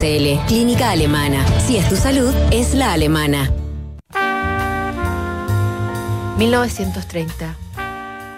Clínica Alemana. Si es tu salud, es la alemana. 1930.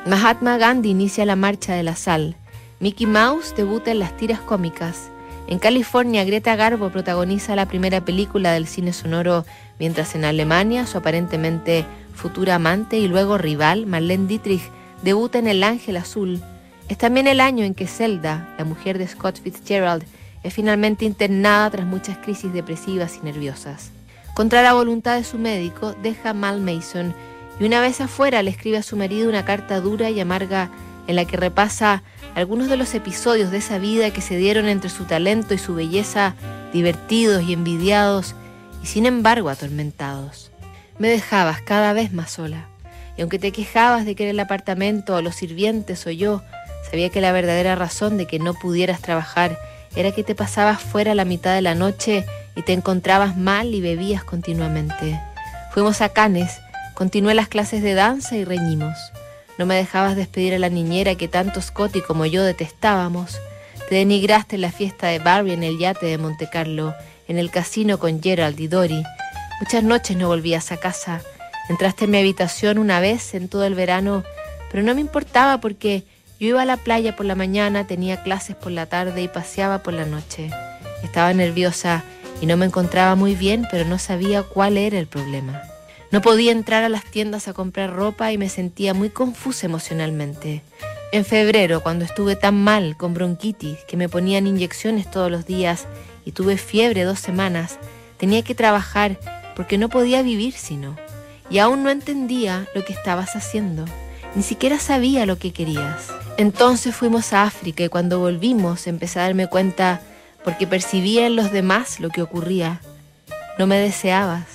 Mahatma Gandhi inicia la marcha de la sal. Mickey Mouse debuta en las tiras cómicas. En California, Greta Garbo protagoniza la primera película del cine sonoro, mientras en Alemania su aparentemente futura amante y luego rival, Marlene Dietrich, debuta en El Ángel Azul. Es también el año en que Zelda, la mujer de Scott Fitzgerald, es finalmente internada tras muchas crisis depresivas y nerviosas. Contra la voluntad de su médico, deja Mal Mason y una vez afuera le escribe a su marido una carta dura y amarga en la que repasa algunos de los episodios de esa vida que se dieron entre su talento y su belleza, divertidos y envidiados, y sin embargo atormentados. Me dejabas cada vez más sola, y aunque te quejabas de que era el apartamento o los sirvientes o yo, sabía que la verdadera razón de que no pudieras trabajar era que te pasabas fuera la mitad de la noche y te encontrabas mal y bebías continuamente. Fuimos a Canes, continué las clases de danza y reñimos. No me dejabas despedir a la niñera que tanto Scotty como yo detestábamos. Te denigraste en la fiesta de Barbie en el yate de Monte Carlo, en el casino con Gerald y Dory. Muchas noches no volvías a casa. Entraste en mi habitación una vez en todo el verano, pero no me importaba porque yo iba a la playa por la mañana, tenía clases por la tarde y paseaba por la noche. Estaba nerviosa y no me encontraba muy bien, pero no sabía cuál era el problema. No podía entrar a las tiendas a comprar ropa y me sentía muy confusa emocionalmente. En febrero, cuando estuve tan mal con bronquitis, que me ponían inyecciones todos los días y tuve fiebre dos semanas, tenía que trabajar porque no podía vivir sino. Y aún no entendía lo que estabas haciendo. Ni siquiera sabía lo que querías. Entonces fuimos a África y cuando volvimos empecé a darme cuenta porque percibía en los demás lo que ocurría. No me deseabas.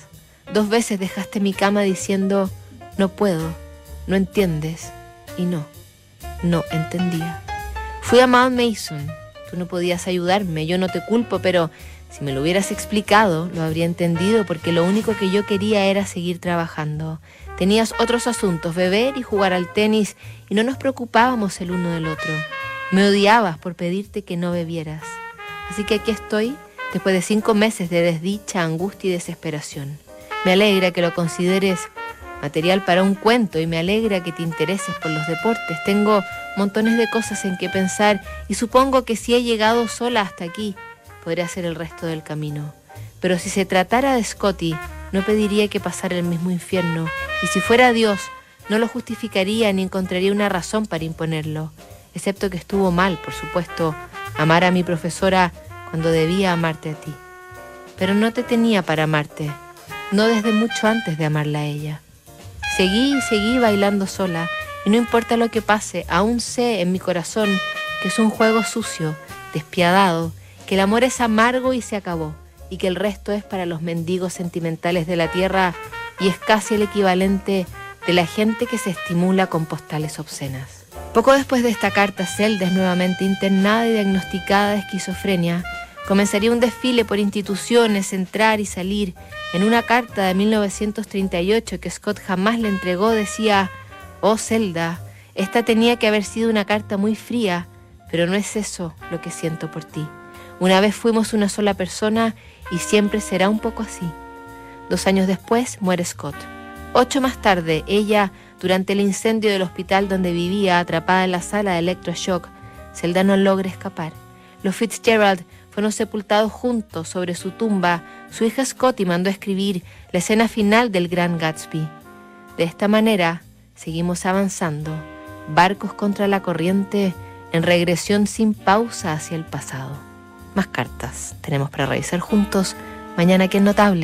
Dos veces dejaste mi cama diciendo, no puedo, no entiendes. Y no, no entendía. Fui a Mount Mason. Tú no podías ayudarme, yo no te culpo, pero si me lo hubieras explicado, lo habría entendido porque lo único que yo quería era seguir trabajando. Tenías otros asuntos, beber y jugar al tenis, y no nos preocupábamos el uno del otro. Me odiabas por pedirte que no bebieras. Así que aquí estoy, después de cinco meses de desdicha, angustia y desesperación. Me alegra que lo consideres material para un cuento y me alegra que te intereses por los deportes. Tengo montones de cosas en que pensar y supongo que si he llegado sola hasta aquí, podré hacer el resto del camino. Pero si se tratara de Scotty, no pediría que pasara el mismo infierno, y si fuera Dios, no lo justificaría ni encontraría una razón para imponerlo, excepto que estuvo mal, por supuesto, amar a mi profesora cuando debía amarte a ti. Pero no te tenía para amarte, no desde mucho antes de amarla a ella. Seguí y seguí bailando sola, y no importa lo que pase, aún sé en mi corazón que es un juego sucio, despiadado, que el amor es amargo y se acabó y que el resto es para los mendigos sentimentales de la tierra y es casi el equivalente de la gente que se estimula con postales obscenas. Poco después de esta carta, Zelda es nuevamente internada y diagnosticada de esquizofrenia. Comenzaría un desfile por instituciones, entrar y salir. En una carta de 1938 que Scott jamás le entregó decía, oh Zelda, esta tenía que haber sido una carta muy fría, pero no es eso lo que siento por ti. Una vez fuimos una sola persona y siempre será un poco así. Dos años después muere Scott. Ocho más tarde, ella, durante el incendio del hospital donde vivía, atrapada en la sala de electroshock, Zelda no logra escapar. Los Fitzgerald fueron sepultados juntos sobre su tumba. Su hija Scotty mandó a escribir la escena final del Gran Gatsby. De esta manera, seguimos avanzando, barcos contra la corriente, en regresión sin pausa hacia el pasado. Más cartas tenemos para revisar juntos mañana que es notable.